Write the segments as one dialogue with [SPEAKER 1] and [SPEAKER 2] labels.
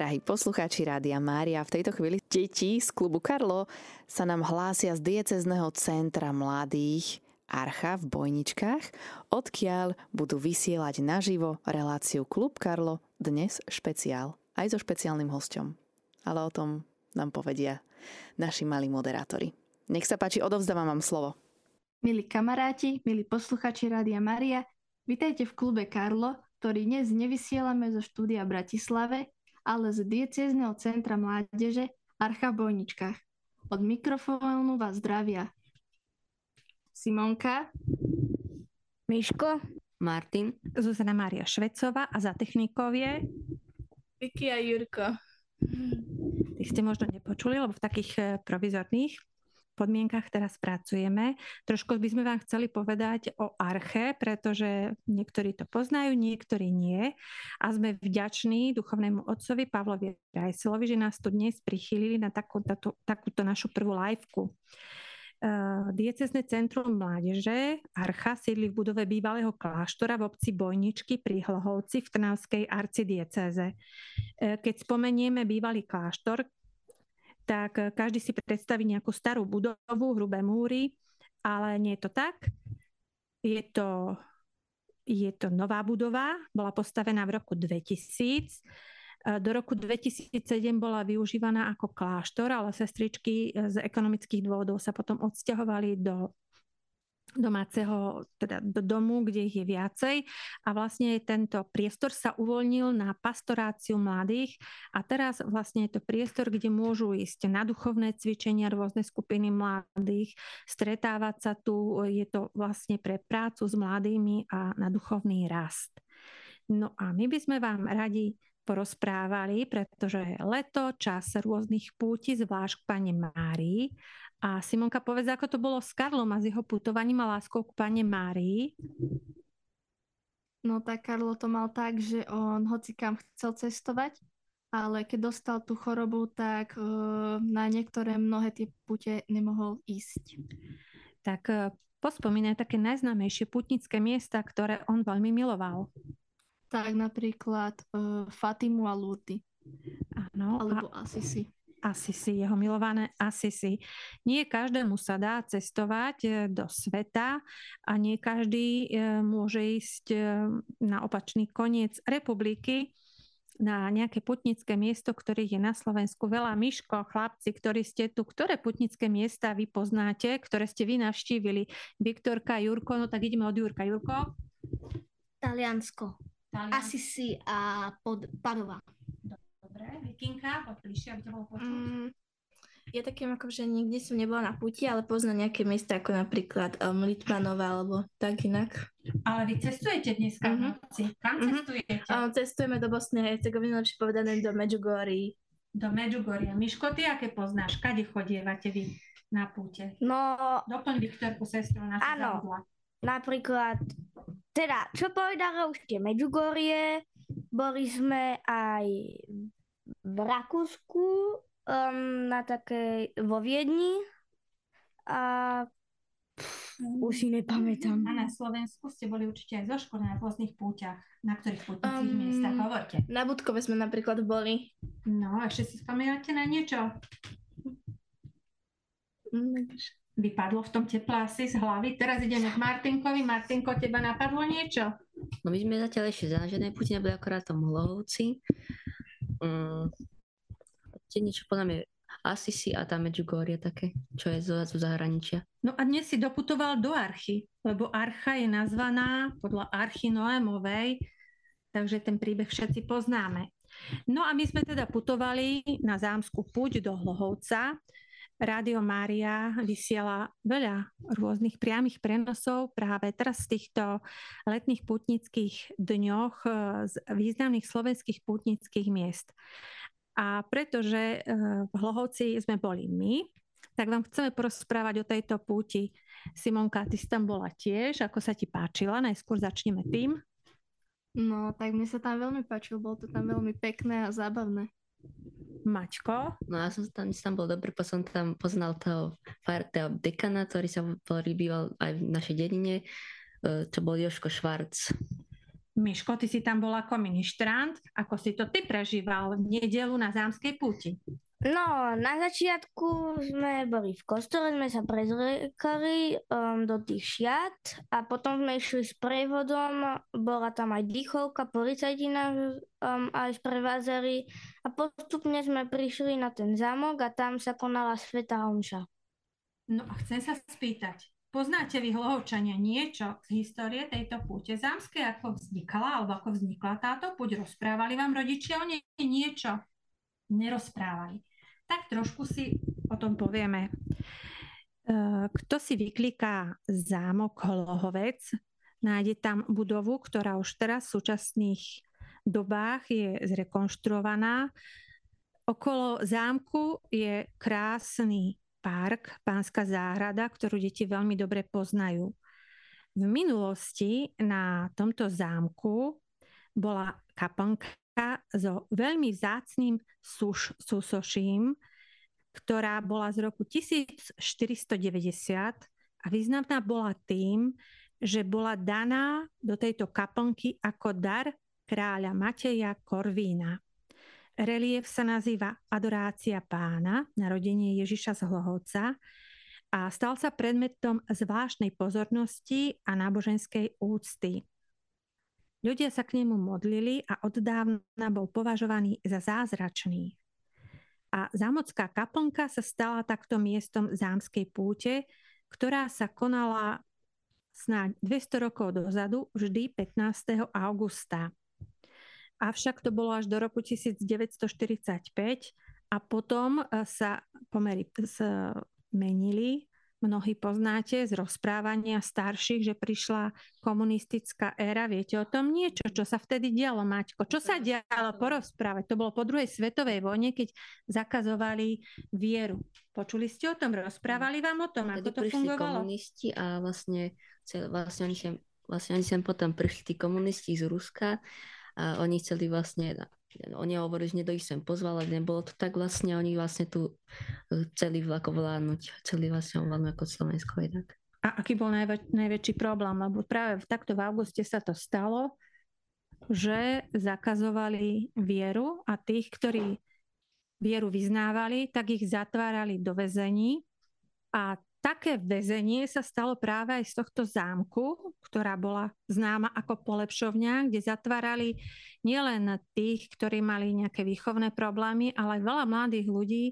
[SPEAKER 1] Drahí poslucháči Rádia Mária, v tejto chvíli deti z klubu Karlo sa nám hlásia z diecezneho centra mladých Archa v Bojničkách, odkiaľ budú vysielať naživo reláciu Klub Karlo, dnes špeciál, aj so špeciálnym hostom. Ale o tom nám povedia naši malí moderátori. Nech sa páči, odovzdávam vám slovo.
[SPEAKER 2] Milí kamaráti, milí posluchači Rádia Maria, vitajte v klube Karlo, ktorý dnes nevysielame zo štúdia Bratislave, ale z diecezneho centra mládeže Archa v Bojničkách. Od mikrofónu vás zdravia Simonka,
[SPEAKER 3] Miško, Martin,
[SPEAKER 4] Zuzana Mária Švecová a za technikov je
[SPEAKER 5] Vicky a Jurko.
[SPEAKER 4] Tých ste možno nepočuli, lebo v takých eh, provizorných podmienkach teraz pracujeme. Trošku by sme vám chceli povedať o Arche, pretože niektorí to poznajú, niektorí nie. A sme vďační duchovnému otcovi Pavlovi Rajselovi, že nás tu dnes prichýlili na takú, takú, takúto našu prvú liveku. Uh, diecezne centrum mládeže Archa sídli v budove bývalého kláštora v obci Bojničky pri Hlohovci v Trnavskej arcidieceze. Uh, keď spomenieme bývalý kláštor, tak uh, každý si predstaví nejakú starú budovu, hrubé múry, ale nie je to tak. Je to, je to nová budova, bola postavená v roku 2000 do roku 2007 bola využívaná ako kláštor, ale sestričky z ekonomických dôvodov sa potom odsťahovali do domáceho, teda do domu, kde ich je viacej a vlastne tento priestor sa uvoľnil na pastoráciu mladých a teraz vlastne je to priestor, kde môžu ísť na duchovné cvičenia rôzne skupiny mladých, stretávať sa tu, je to vlastne pre prácu s mladými a na duchovný rast. No a my by sme vám radi porozprávali, pretože je leto, čas rôznych púti, zvlášť k Pane Márii. A Simonka, povedz, ako to bolo s Karlom a s jeho putovaním a láskou k Pane Márii?
[SPEAKER 2] No tak Karlo to mal tak, že on hoci kam chcel cestovať, ale keď dostal tú chorobu, tak uh, na niektoré mnohé tie pute nemohol ísť.
[SPEAKER 4] Tak uh, pospomínaj také najznámejšie putnické miesta, ktoré on veľmi miloval.
[SPEAKER 2] Tak napríklad uh, Fatimu a Lurdy.
[SPEAKER 4] Áno.
[SPEAKER 2] Alebo a... Asisi.
[SPEAKER 4] Asisi, jeho milované Asisi. Nie každému sa dá cestovať e, do sveta a nie každý e, môže ísť na opačný koniec republiky na nejaké putnické miesto, ktorých je na Slovensku veľa. Miško, chlapci, ktorí ste tu, ktoré putnické miesta vy poznáte, ktoré ste vy navštívili? Viktorka, Jurko, no tak ideme od Jurka. Jurko?
[SPEAKER 3] Taliansko. Asisi a pod, Padova.
[SPEAKER 4] Vikinka, poď bližšie, aby to bolo počuť. Mm,
[SPEAKER 5] ja takým ako, že nikdy som nebola na puti, ale poznám nejaké miesta ako napríklad um, Litmanova alebo tak inak.
[SPEAKER 4] Ale vy cestujete dneska mm-hmm. v noci. Kam mm-hmm. cestujete?
[SPEAKER 5] Um, cestujeme do Bosny a Hercegoviny, lepšie povedané do Medjugorji.
[SPEAKER 4] Do Medjugorja. Miško, ty aké poznáš? Kade chodievate vy na púte?
[SPEAKER 3] No...
[SPEAKER 4] Doplň Viktorku, sestru, našu
[SPEAKER 3] Áno. Napríklad teda, čo povedala už tie Medjugorje, boli sme aj v Rakúsku, um, na také vo Viedni a pff, už si nepamätám.
[SPEAKER 4] A na Slovensku ste boli určite aj zo školy na rôznych púťach. Na ktorých pútnických um, miestach? Hovorte.
[SPEAKER 5] Na Budkove sme napríklad boli.
[SPEAKER 4] No, ešte si spomínate na niečo? Vypadlo v tom teple asi z hlavy. Teraz ideme k Martinkovi. Martinko, teba napadlo niečo?
[SPEAKER 6] No my sme zatiaľ ešte za žiadnej puti neboli akorát tom Hlohovci. Mm, niečo podľa mňa asi si a tam Medjugorje také, čo je zo, zo zahraničia.
[SPEAKER 4] No a dnes si doputoval do Archy, lebo Archa je nazvaná podľa Archy Noémovej, takže ten príbeh všetci poznáme. No a my sme teda putovali na zámskú puť do Hlohovca, Rádio Mária vysiela veľa rôznych priamých prenosov práve teraz v týchto letných putnických dňoch e, z významných slovenských putnických miest. A pretože e, v Hlohovci sme boli my, tak vám chceme porozprávať o tejto púti. Simonka, ty tam bola tiež, ako sa ti páčila? Najskôr začneme tým.
[SPEAKER 2] No, tak mne sa tam veľmi páčilo, bolo to tam veľmi pekné a zábavné.
[SPEAKER 4] Maťko?
[SPEAKER 6] No ja som tam, tam bol dobrý, som tam poznal toho, toho dekana, ktorý sa ktorý býval aj v našej dedine, e, čo bol Joško Švarc.
[SPEAKER 4] Miško, ty si tam bol ako ministrant. Ako si to ty prežíval v nedelu na Zámskej púti?
[SPEAKER 3] No, na začiatku sme boli v kostole, sme sa prezliekali um, do tých šiat a potom sme išli s prevodom, bola tam aj dýchovka, policajti nás um, aj sprevázali a postupne sme prišli na ten zámok a tam sa konala Sveta Omša.
[SPEAKER 4] No a chcem sa spýtať, poznáte vy hlohovčania niečo z histórie tejto púte zámskej, ako vznikala alebo ako vznikla táto púť? Rozprávali vám rodičia o nej niečo? Nerozprávali tak trošku si o tom povieme. E, kto si vykliká zámok Hlohovec, nájde tam budovu, ktorá už teraz v súčasných dobách je zrekonštruovaná. Okolo zámku je krásny park, pánska záhrada, ktorú deti veľmi dobre poznajú. V minulosti na tomto zámku bola kaplnka so veľmi vzácným suš, súsoším, ktorá bola z roku 1490 a významná bola tým, že bola daná do tejto kaplnky ako dar kráľa Mateja Korvína. Relief sa nazýva Adorácia pána, narodenie Ježiša z Hlohovca a stal sa predmetom zvláštnej pozornosti a náboženskej úcty. Ľudia sa k nemu modlili a od dávna bol považovaný za zázračný. A zámocká kaplnka sa stala takto miestom zámskej púte, ktorá sa konala snáď 200 rokov dozadu, vždy 15. augusta. Avšak to bolo až do roku 1945 a potom sa pomery zmenili mnohí poznáte z rozprávania starších, že prišla komunistická éra. Viete o tom niečo, čo sa vtedy dialo, Maťko? Čo sa dialo porozprávať? To bolo po druhej svetovej vojne, keď zakazovali vieru. Počuli ste o tom? Rozprávali vám o tom,
[SPEAKER 6] ako
[SPEAKER 4] to fungovalo?
[SPEAKER 6] komunisti a vlastne, vlastne, oni sem, vlastne oni sem potom prišli tí komunisti z Ruska a oni chceli vlastne oni hovorili, že ich sem pozval, ale nebolo to tak vlastne, oni vlastne tu e, chceli ako vládnuť, chceli vlastne vládnuť ako Slovensko inak.
[SPEAKER 4] A aký bol najväč- najväčší problém? Lebo práve takto v auguste sa to stalo, že zakazovali vieru a tých, ktorí vieru vyznávali, tak ich zatvárali do väzení a Také väzenie sa stalo práve aj z tohto zámku, ktorá bola známa ako polepšovňa, kde zatvárali nielen tých, ktorí mali nejaké výchovné problémy, ale aj veľa mladých ľudí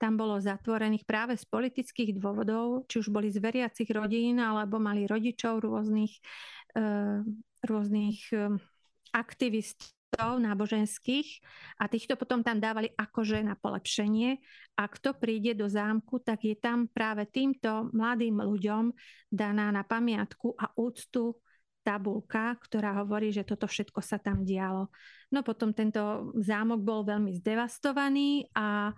[SPEAKER 4] tam bolo zatvorených práve z politických dôvodov, či už boli z veriacich rodín, alebo mali rodičov rôznych, e, rôznych e, aktivistov náboženských a týchto potom tam dávali akože na polepšenie. A kto príde do zámku, tak je tam práve týmto mladým ľuďom daná na pamiatku a úctu tabulka, ktorá hovorí, že toto všetko sa tam dialo. No potom tento zámok bol veľmi zdevastovaný a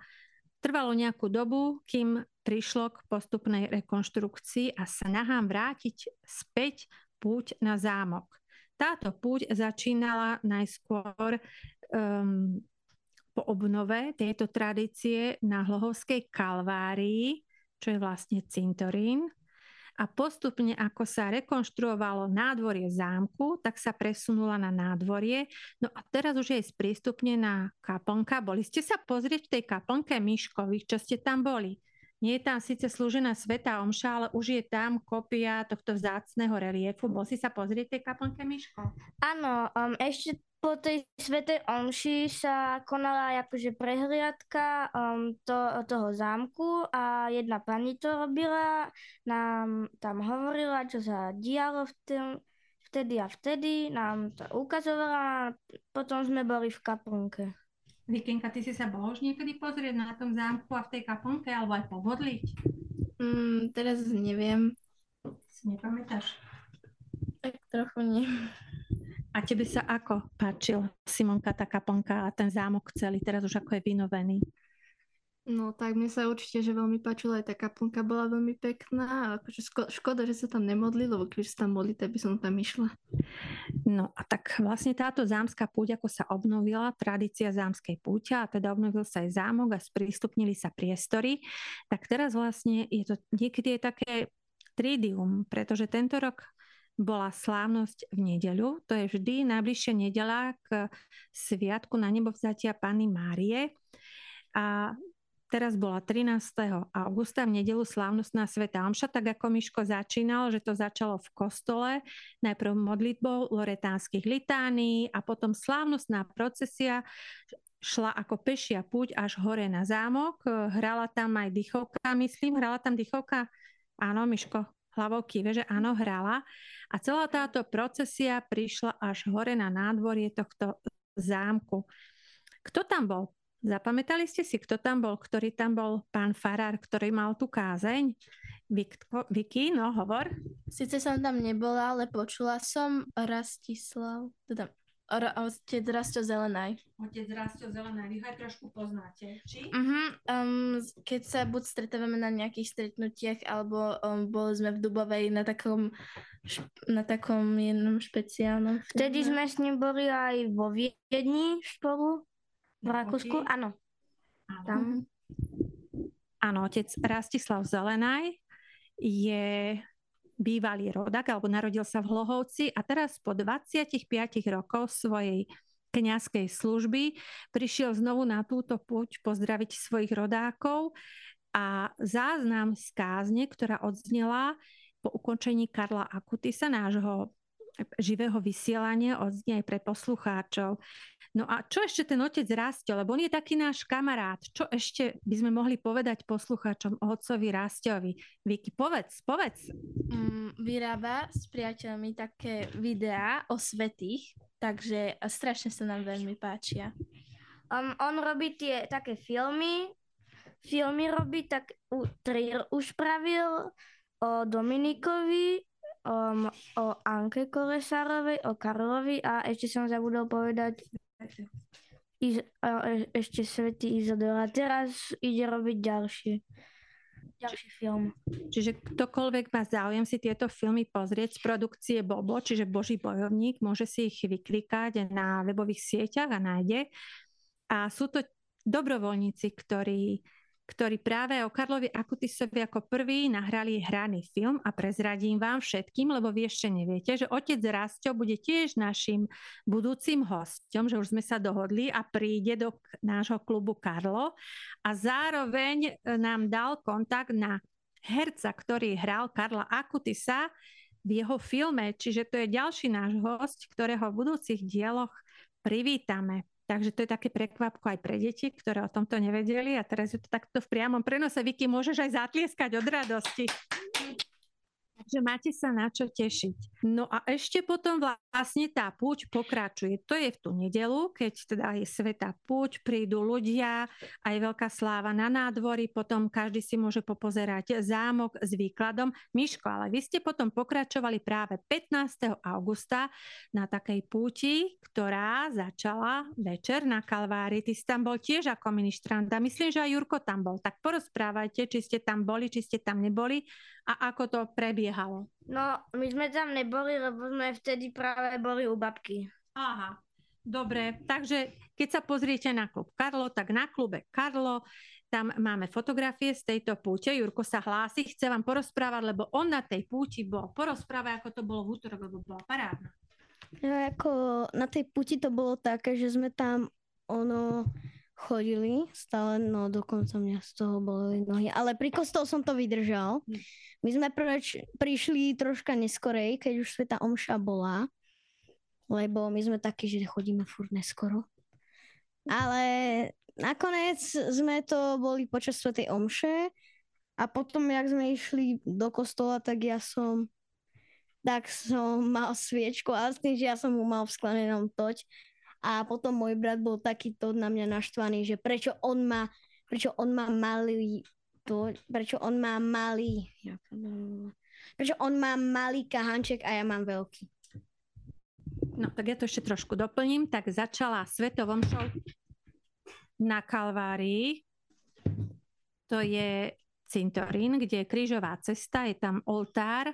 [SPEAKER 4] trvalo nejakú dobu, kým prišlo k postupnej rekonštrukcii a snahám vrátiť späť púť na zámok. Táto púť začínala najskôr um, po obnove tejto tradície na Hlohovskej kalvárii, čo je vlastne cintorín. A postupne, ako sa rekonštruovalo nádvorie zámku, tak sa presunula na nádvorie. No a teraz už je sprístupnená kaplnka. Boli ste sa pozrieť v tej kaplnke Miškových, čo ste tam boli? Nie je tam síce slúžená sveta omša, ale už je tam kopia tohto vzácného reliefu. Bol si sa pozrieť tej kaplnke, Miško?
[SPEAKER 3] Áno, um, ešte po tej svetej omši sa konala akože prehliadka um, to, toho zámku a jedna pani to robila, nám tam hovorila, čo sa dialo v tým, vtedy a vtedy, nám to ukazovala potom sme boli v kaplnke.
[SPEAKER 4] Vikenka, ty si sa bol už niekedy pozrieť na tom zámku a v tej kaplnke, alebo aj pohodliť?
[SPEAKER 5] Mm, teraz neviem.
[SPEAKER 4] Si nepamätáš?
[SPEAKER 5] Tak trochu nie.
[SPEAKER 4] A tebe sa ako páčil Simonka tá kaplnka a ten zámok celý, teraz už ako je vynovený?
[SPEAKER 2] No tak mne sa určite, že veľmi páčila aj tá kaplnka bola veľmi pekná a akože ško- škoda, že sa tam nemodli, lebo keď sa tam modli, tak by som tam išla.
[SPEAKER 4] No a tak vlastne táto zámska púť, ako sa obnovila, tradícia zámskej púťa a teda obnovil sa aj zámok a sprístupnili sa priestory, tak teraz vlastne je to niekedy je také tridium, pretože tento rok bola slávnosť v nedeľu. To je vždy najbližšia nedela k sviatku na nebovzatia Panny Márie. A teraz bola 13. augusta v nedelu slávnostná Sveta Omša, tak ako Miško začínal, že to začalo v kostole, najprv modlitbou loretánskych litánií a potom slávnostná procesia šla ako pešia púť až hore na zámok. Hrala tam aj dychovka, myslím, hrala tam dychovka. Áno, Miško, hlavou kýve, že áno, hrala. A celá táto procesia prišla až hore na nádvorie tohto zámku. Kto tam bol? Zapamätali ste si, kto tam bol, ktorý tam bol pán Farár, ktorý mal tú kázeň? Vicky, no hovor.
[SPEAKER 5] Sice som tam nebola, ale počula som Rastislav, teda Otec Rasto Zelenaj.
[SPEAKER 4] Otec Rasto Zelenaj, vy ho aj trošku poznáte, či?
[SPEAKER 5] Uh-huh. Um, keď sa buď stretávame na nejakých stretnutiach, alebo um, boli sme v Dubovej na takom, na takom jednom špeciálnom
[SPEAKER 3] Vtedy sme s ním boli aj vo Viedni spolu, v Rakúsku, áno.
[SPEAKER 4] Tam. Áno, otec Rastislav Zelenaj je bývalý rodak, alebo narodil sa v Hlohovci a teraz po 25 rokov svojej kňazskej služby prišiel znovu na túto púť pozdraviť svojich rodákov a záznam z kázne, ktorá odznela po ukončení Karla Akutisa, nášho živého vysielania, odznie aj pre poslucháčov. No a čo ešte ten otec Rastio, lebo on je taký náš kamarát. Čo ešte by sme mohli povedať poslucháčom o otcovi Rastiovi? Viki, povedz, povedz.
[SPEAKER 5] Mm, vyrába s priateľmi také videá o svetých, takže strašne sa nám veľmi páčia.
[SPEAKER 3] Um, on robí tie také filmy, filmy robí, tak u, tri už pravil o Dominikovi, um, o Anke Kolesárovej, o Karlovi a ešte som zabudol povedať Iz, a ešte Svetý Izador. A teraz ide robiť ďalšie ďalší film.
[SPEAKER 4] Čiže ktokoľvek má záujem si tieto filmy pozrieť z produkcie Bobo, čiže Boží bojovník, môže si ich vyklikať na webových sieťach a nájde. A sú to dobrovoľníci, ktorí ktorí práve o Karlovi Akutisovi ako prvý nahrali hraný film a prezradím vám všetkým, lebo vy ešte neviete, že otec Rasto bude tiež našim budúcim hostom, že už sme sa dohodli a príde do nášho klubu Karlo a zároveň e, nám dal kontakt na herca, ktorý hral Karla Akutisa v jeho filme, čiže to je ďalší náš host, ktorého v budúcich dieloch privítame. Takže to je také prekvapko aj pre deti, ktoré o tomto nevedeli a teraz je to takto v priamom prenose. Vicky, môžeš aj zatlieskať od radosti. Takže máte sa na čo tešiť. No a ešte potom vlastne tá púť pokračuje. To je v tú nedelu, keď teda je sveta púť, prídu ľudia, aj veľká sláva na nádvory, potom každý si môže popozerať zámok s výkladom. Miško, ale vy ste potom pokračovali práve 15. augusta na takej púti, ktorá začala večer na Kalvári. Ty si tam bol tiež ako ministranta. Myslím, že aj Jurko tam bol. Tak porozprávajte, či ste tam boli, či ste tam neboli a ako to prebiehalo?
[SPEAKER 3] No, my sme tam neboli, lebo sme vtedy práve boli u babky.
[SPEAKER 4] Aha, dobre. Takže keď sa pozriete na klub Karlo, tak na klube Karlo tam máme fotografie z tejto púte. Jurko sa hlási, chce vám porozprávať, lebo on na tej púti bol. Porozprávaj, ako to bolo v útorok, lebo bola parádna.
[SPEAKER 7] No, ako na tej púti to bolo také, že sme tam ono chodili stále, no dokonca mňa z toho boli nohy. Ale pri kostol som to vydržal. Hm. My sme preč, prišli troška neskorej, keď už Sveta Omša bola, lebo my sme takí, že chodíme furt neskoro. Ale nakoniec sme to boli počas Svetej Omše a potom, jak sme išli do kostola, tak ja som tak som mal sviečku a s tým, že ja som mu mal v sklenenom toť a potom môj brat bol takýto na mňa naštvaný, že prečo on má, prečo on má malý, to, prečo on má malý, prečo on má malý kahanček a ja mám veľký.
[SPEAKER 4] No tak ja to ešte trošku doplním. Tak začala svetovom show na Kalvárii. To je cintorín, kde je krížová cesta, je tam oltár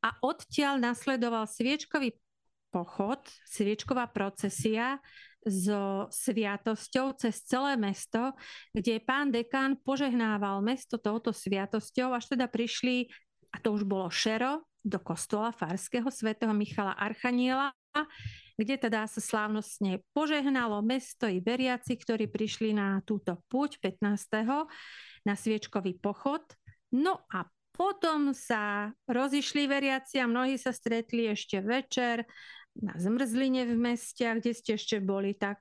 [SPEAKER 4] a odtiaľ nasledoval sviečkový pochod, sviečková procesia so sviatosťou cez celé mesto, kde pán dekán požehnával mesto touto sviatosťou, až teda prišli, a to už bolo šero, do kostola farského svätého Michala Archaniela, kde teda sa slávnostne požehnalo mesto i veriaci, ktorí prišli na túto púť 15. na sviečkový pochod. No a potom sa rozišli veriaci a mnohí sa stretli ešte večer na zmrzline v meste, a kde ste ešte boli, tak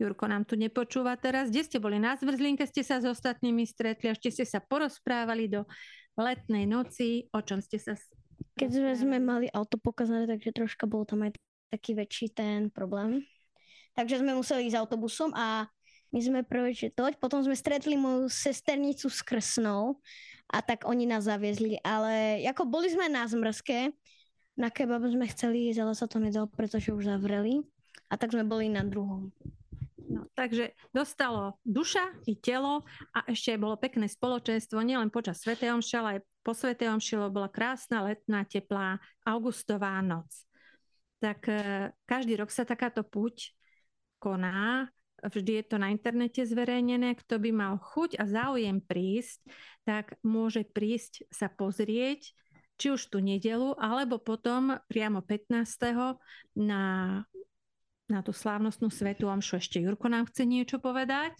[SPEAKER 4] Jurko nám tu nepočúva teraz. Kde ste boli? Na zmrzlinke, ste sa s ostatnými stretli a ešte ste sa porozprávali do letnej noci, o čom ste sa...
[SPEAKER 7] Keď sme, sme mali auto pokazané, takže troška bol tam aj taký väčší ten problém. Takže sme museli ísť autobusom a my sme prvé toť, potom sme stretli moju sesternicu s krsnou a tak oni nás zaviezli, ale ako boli sme na zmrzke, na kebab sme chceli ísť, ale sa to nedalo, pretože už zavreli a tak sme boli na druhom.
[SPEAKER 4] No, takže dostalo duša i telo a ešte bolo pekné spoločenstvo, nielen počas Sv. Omši, ale aj po Sv. Omši, bola krásna letná, teplá augustová noc tak e, každý rok sa takáto puť koná. Vždy je to na internete zverejnené. Kto by mal chuť a záujem prísť, tak môže prísť sa pozrieť, či už tú nedelu, alebo potom priamo 15. na, na tú slávnostnú svetu omšu. Ešte Jurko nám chce niečo povedať?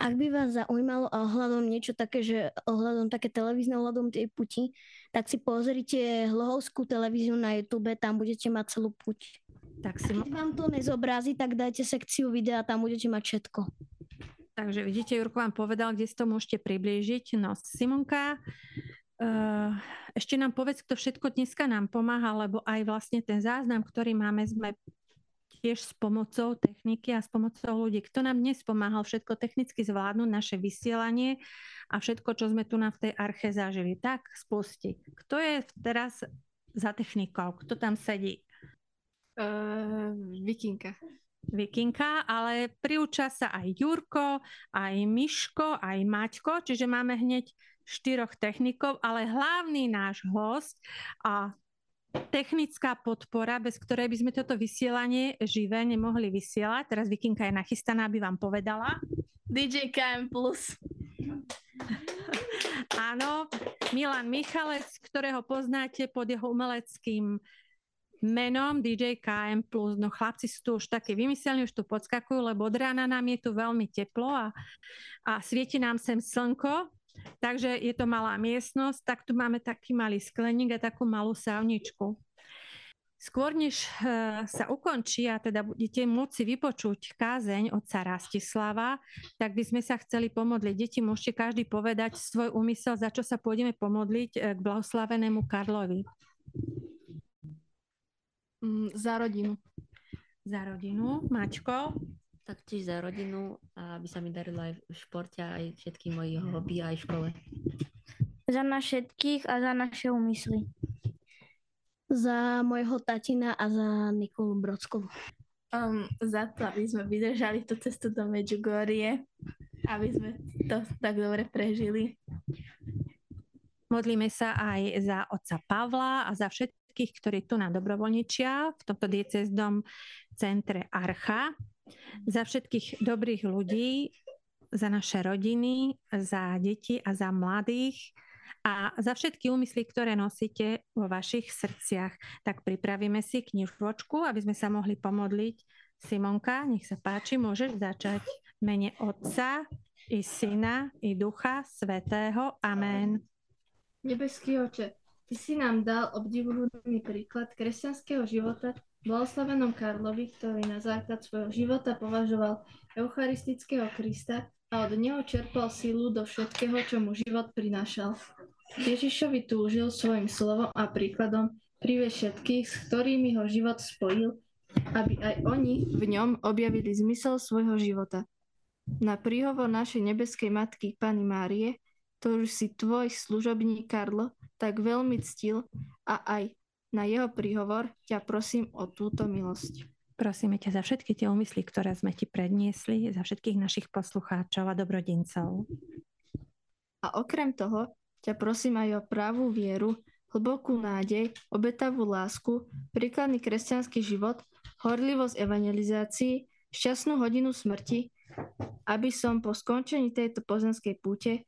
[SPEAKER 7] Ak by vás zaujímalo ohľadom niečo také, že ohľadom také televízne ohľadom tej puti, tak si pozrite Hlohovskú televíziu na YouTube, tam budete mať celú puť. Tak si... Keď vám to nezobrazí, tak dajte sekciu videa, tam budete mať všetko.
[SPEAKER 4] Takže vidíte, Jurko vám povedal, kde si to môžete priblížiť. No, Simonka, ešte nám povedz, kto všetko dneska nám pomáha, lebo aj vlastne ten záznam, ktorý máme, sme tiež s pomocou techniky a s pomocou ľudí. Kto nám dnes pomáhal všetko technicky zvládnuť naše vysielanie a všetko, čo sme tu na v tej arche zažili. Tak, spusti. Kto je teraz za technikou? Kto tam sedí?
[SPEAKER 5] Uh, Vikinka.
[SPEAKER 4] Vikinka, ale priúča sa aj Jurko, aj Miško, aj Maťko, čiže máme hneď štyroch technikov, ale hlavný náš host a technická podpora, bez ktorej by sme toto vysielanie živé nemohli vysielať. Teraz Vikinka je nachystaná, aby vám povedala.
[SPEAKER 5] DJ KM+.
[SPEAKER 4] Áno, Milan Michalec, ktorého poznáte pod jeho umeleckým menom DJ KM+. No chlapci sú tu už také vymyselní, už tu podskakujú, lebo od rána nám je tu veľmi teplo a, a svieti nám sem slnko, Takže je to malá miestnosť, tak tu máme taký malý skleník a takú malú sávničku. Skôr než eh, sa ukončí a teda budete môcť vypočuť kázeň otca Rastislava, tak by sme sa chceli pomodliť. Deti, môžete každý povedať svoj úmysel, za čo sa pôjdeme pomodliť eh, k blahoslavenému Karlovi.
[SPEAKER 5] Mm, za rodinu.
[SPEAKER 4] Za rodinu. Maťko?
[SPEAKER 6] Taktiež za rodinu a aby sa mi darilo aj v športe, aj všetky moji hobby, aj v škole.
[SPEAKER 3] Za nás všetkých a za naše úmysly.
[SPEAKER 7] Za mojho tatina a za Nikolu Brodskovú.
[SPEAKER 5] Um, za to, aby sme vydržali tú cestu do Medjugorje, aby sme to tak dobre prežili.
[SPEAKER 4] Modlíme sa aj za otca Pavla a za všetkých, ktorí tu na dobrovoľničia v tomto dieceznom centre Archa za všetkých dobrých ľudí, za naše rodiny, za deti a za mladých a za všetky úmysly, ktoré nosíte vo vašich srdciach. Tak pripravíme si knižočku, aby sme sa mohli pomodliť. Simonka, nech sa páči, môžeš začať mene Otca i Syna i Ducha Svetého. Amen.
[SPEAKER 2] Nebeský oče, Ty si nám dal obdivuhodný príklad kresťanského života blahoslavenom Karlovi, ktorý na základ svojho života považoval eucharistického Krista a od neho čerpal sílu do všetkého, čo mu život prinášal. Ježišovi túžil svojim slovom a príkladom priviesť všetkých, s ktorými ho život spojil, aby aj oni v ňom objavili zmysel svojho života. Na príhovor našej nebeskej matky Pany Márie, ktorú si tvoj služobník Karlo tak veľmi ctil a aj na jeho príhovor ťa prosím o túto milosť.
[SPEAKER 4] Prosíme ťa za všetky tie úmysly, ktoré sme ti predniesli, za všetkých našich poslucháčov a dobrodincov.
[SPEAKER 2] A okrem toho ťa prosím aj o pravú vieru, hlbokú nádej, obetavú lásku, príkladný kresťanský život, horlivosť evangelizácii, šťastnú hodinu smrti, aby som po skončení tejto pozemskej púte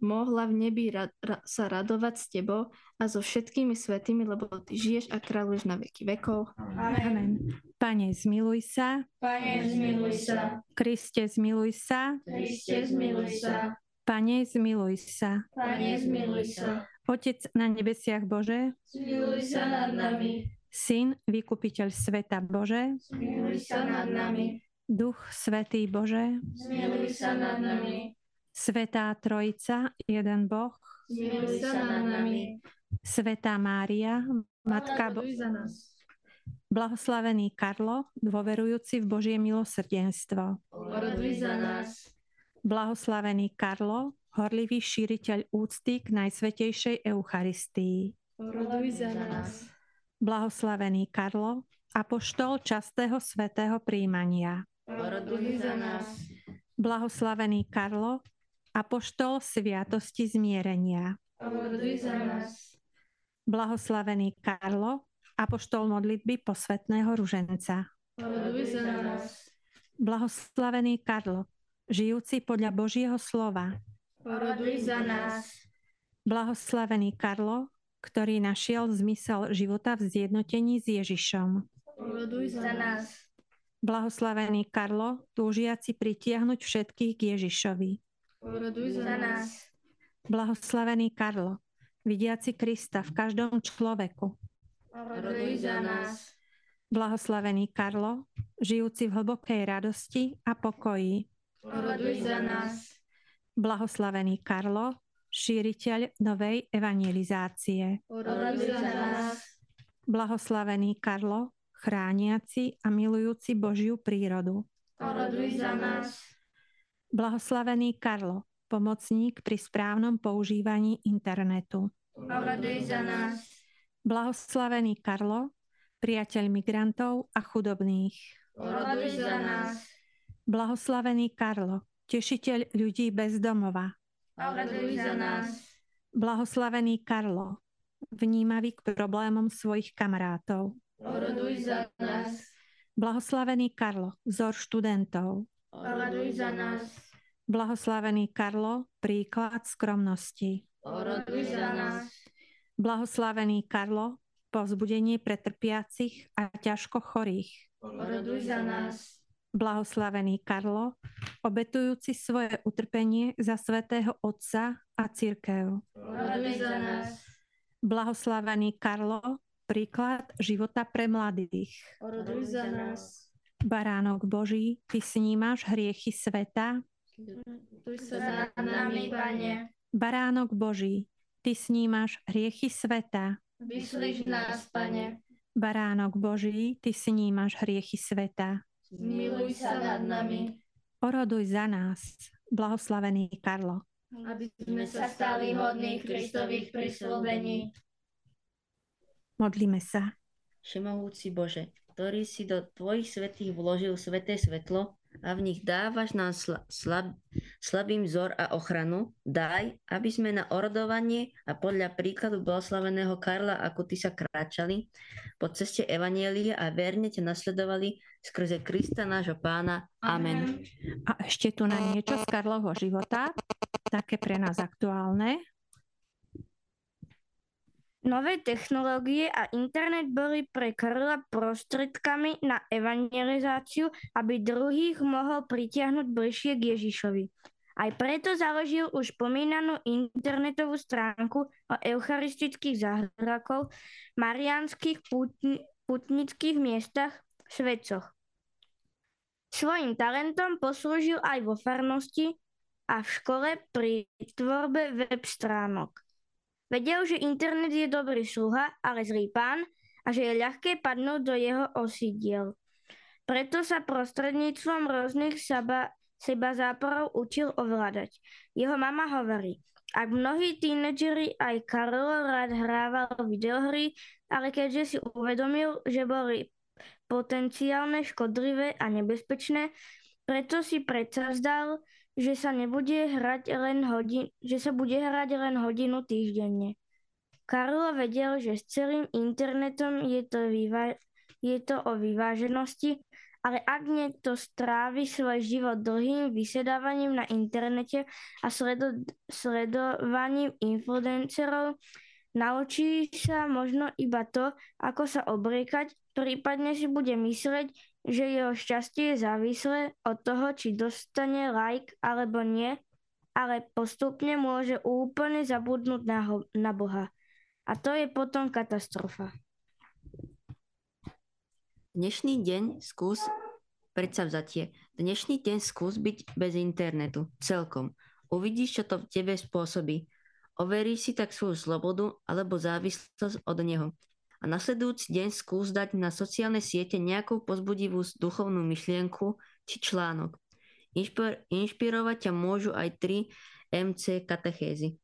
[SPEAKER 2] mohla v nebi ra- ra- sa radovať s tebou a so všetkými svetými, lebo ty žiješ a kráľuješ na veky vekov.
[SPEAKER 4] Amen. Pane, zmiluj sa.
[SPEAKER 3] Pane, zmiluj sa.
[SPEAKER 4] Kriste, zmiluj sa.
[SPEAKER 3] Kriste, zmiluj sa.
[SPEAKER 4] Pane, zmiluj sa.
[SPEAKER 3] Pane, zmiluj sa.
[SPEAKER 4] Otec na nebesiach Bože,
[SPEAKER 3] Zmiluj sa nad nami.
[SPEAKER 4] Syn, vykupiteľ sveta Bože,
[SPEAKER 3] Zmiluj sa nad nami.
[SPEAKER 4] Duch Svetý Bože,
[SPEAKER 3] Zmiluj sa nad nami.
[SPEAKER 4] Svetá Trojica, jeden Boh,
[SPEAKER 3] Zmiluj sa nad nami.
[SPEAKER 4] Svetá Mária, Matka Bo-. Blahoslavený Karlo, dôverujúci v Božie milosrdenstvo.
[SPEAKER 3] Oroduj za nás.
[SPEAKER 4] Blahoslavený Karlo, horlivý šíriteľ úcty k najsvetejšej Eucharistii.
[SPEAKER 2] Oroduj za nás.
[SPEAKER 4] Blahoslavený Karlo, apoštol častého svetého príjmania.
[SPEAKER 3] Oroduj za nás.
[SPEAKER 4] Blahoslavený Karlo, apoštol sviatosti zmierenia.
[SPEAKER 3] Za nás.
[SPEAKER 4] Blahoslavený Karlo, apoštol modlitby posvetného ruženca.
[SPEAKER 3] Za nás.
[SPEAKER 4] Blahoslavený Karlo, žijúci podľa Božieho slova.
[SPEAKER 3] Oroduj za nás.
[SPEAKER 4] Blahoslavený Karlo, ktorý našiel zmysel života v zjednotení s Ježišom.
[SPEAKER 2] Oroduj
[SPEAKER 3] Za nás.
[SPEAKER 4] Blahoslavený Karlo, túžiaci pritiahnuť všetkých k Ježišovi.
[SPEAKER 2] Oroduj
[SPEAKER 3] Za nás.
[SPEAKER 4] Blahoslavený Karlo, vidiaci Krista v každom človeku.
[SPEAKER 3] Oroduj za nás.
[SPEAKER 4] Blahoslavený Karlo, žijúci v hlbokej radosti a pokoji.
[SPEAKER 3] Oroduj za nás.
[SPEAKER 4] Blahoslavený Karlo, šíriteľ novej evangelizácie.
[SPEAKER 3] Oroduj za nás.
[SPEAKER 4] Blahoslavený Karlo, chrániaci a milujúci Božiu prírodu.
[SPEAKER 3] Oroduj za nás.
[SPEAKER 4] Blahoslavený Karlo, pomocník pri správnom používaní internetu.
[SPEAKER 3] Oroduj za nás.
[SPEAKER 4] Blahoslavený Karlo, priateľ migrantov a chudobných.
[SPEAKER 3] Oroduj za nás.
[SPEAKER 4] Blahoslavený Karlo, tešiteľ ľudí bez domova.
[SPEAKER 3] Oroduj za nás.
[SPEAKER 4] Blahoslavený Karlo, vnímavý k problémom svojich kamarátov.
[SPEAKER 3] Oroduj za nás.
[SPEAKER 4] Blahoslavený Karlo, vzor študentov.
[SPEAKER 3] Oroduj za nás.
[SPEAKER 4] Blahoslavený Karlo, príklad skromnosti.
[SPEAKER 3] Oroduj za nás.
[SPEAKER 4] Blahoslavený Karlo, povzbudenie pre trpiacich a ťažko chorých.
[SPEAKER 3] Oroduj za nás.
[SPEAKER 4] Blahoslavený Karlo, obetujúci svoje utrpenie za svätého Otca a církev.
[SPEAKER 3] Oroduj za nás.
[SPEAKER 4] Blahoslavený Karlo, príklad života pre mladých.
[SPEAKER 3] Oroduj za nás.
[SPEAKER 4] Baránok Boží, ty snímaš hriechy sveta.
[SPEAKER 3] Tu sa nad nami, Pane.
[SPEAKER 4] Baránok Boží, ty snímaš hriechy sveta.
[SPEAKER 3] Vyslíš nás, Pane.
[SPEAKER 4] Baránok Boží, ty snímaš hriechy sveta.
[SPEAKER 3] Zmiluj sa nad nami,
[SPEAKER 4] Oroduj za nás, blahoslavený Karlo.
[SPEAKER 3] aby sme sa stali hodní Kristových prislúbení.
[SPEAKER 4] Modlíme sa.
[SPEAKER 6] Všemohúci Bože, ktorý si do tvojich svetých vložil sveté svetlo a v nich dávaš nám sla, slab, slabým vzor a ochranu, daj, aby sme na orodovanie a podľa príkladu blahoslaveného Karla, ako ty sa kráčali, po ceste Evanielia a verne ťa nasledovali skrze Krista nášho pána. Amen.
[SPEAKER 4] A ešte tu na niečo z Karlovho života, také pre nás aktuálne.
[SPEAKER 3] Nové technológie a internet boli pre Karla prostredkami na evangelizáciu, aby druhých mohol pritiahnuť bližšie k Ježišovi. Aj preto založil už pomínanú internetovú stránku o eucharistických zázrakoch, mariánskych putni- putnických miestach, svedcoch. Svojim talentom poslúžil aj vo farnosti a v škole pri tvorbe web stránok. Vedel, že internet je dobrý sluha, ale zlý pán a že je ľahké padnúť do jeho osídiel. Preto sa prostredníctvom rôznych seba, seba záporov učil ovládať. Jeho mama hovorí, ak mnohí tínedžeri aj Karlo rád hrával videohry, ale keďže si uvedomil, že boli potenciálne škodlivé a nebezpečné, preto si predsavzdal, že sa nebude hrať len hodin, že sa bude hrať len hodinu týždenne. Karlo vedel, že s celým internetom je to, vyvá- je to o vyváženosti ale ak niekto strávi svoj život dlhým vysedávaním na internete a sledo- sledovaním influencerov, naučí sa možno iba to, ako sa obriekať, prípadne si bude mysleť, že jeho šťastie je závislé od toho, či dostane like alebo nie, ale postupne môže úplne zabudnúť na, ho- na Boha. A to je potom katastrofa.
[SPEAKER 6] Dnešný deň skús vzatie. Dnešný deň skús byť bez internetu. Celkom. Uvidíš, čo to v tebe spôsobí. Overíš si tak svoju slobodu alebo závislosť od neho. A nasledujúci deň skús dať na sociálne siete nejakú pozbudivú duchovnú myšlienku či článok. Inšpir- inšpirovať ťa môžu aj tri MC katechézy.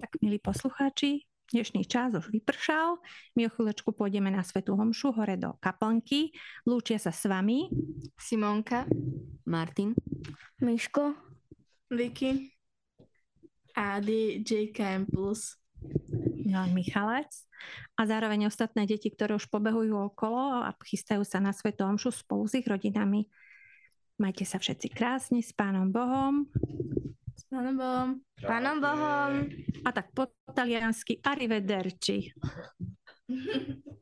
[SPEAKER 4] Tak, milí poslucháči, Dnešný čas už vypršal. My o chvíľočku pôjdeme na Svetú Homšu hore do kaplnky. Lúčia sa s vami
[SPEAKER 5] Simonka,
[SPEAKER 6] Martin,
[SPEAKER 3] Miško,
[SPEAKER 5] Vicky a DJKM+.
[SPEAKER 4] Michalec a zároveň ostatné deti, ktoré už pobehujú okolo a chystajú sa na Svetú Homšu spolu s ich rodinami. Majte sa všetci krásne s Pánom Bohom.
[SPEAKER 5] S Pánom Bohom.
[SPEAKER 3] Pánom Bohom.
[SPEAKER 4] A tak po taliansky arrivederci.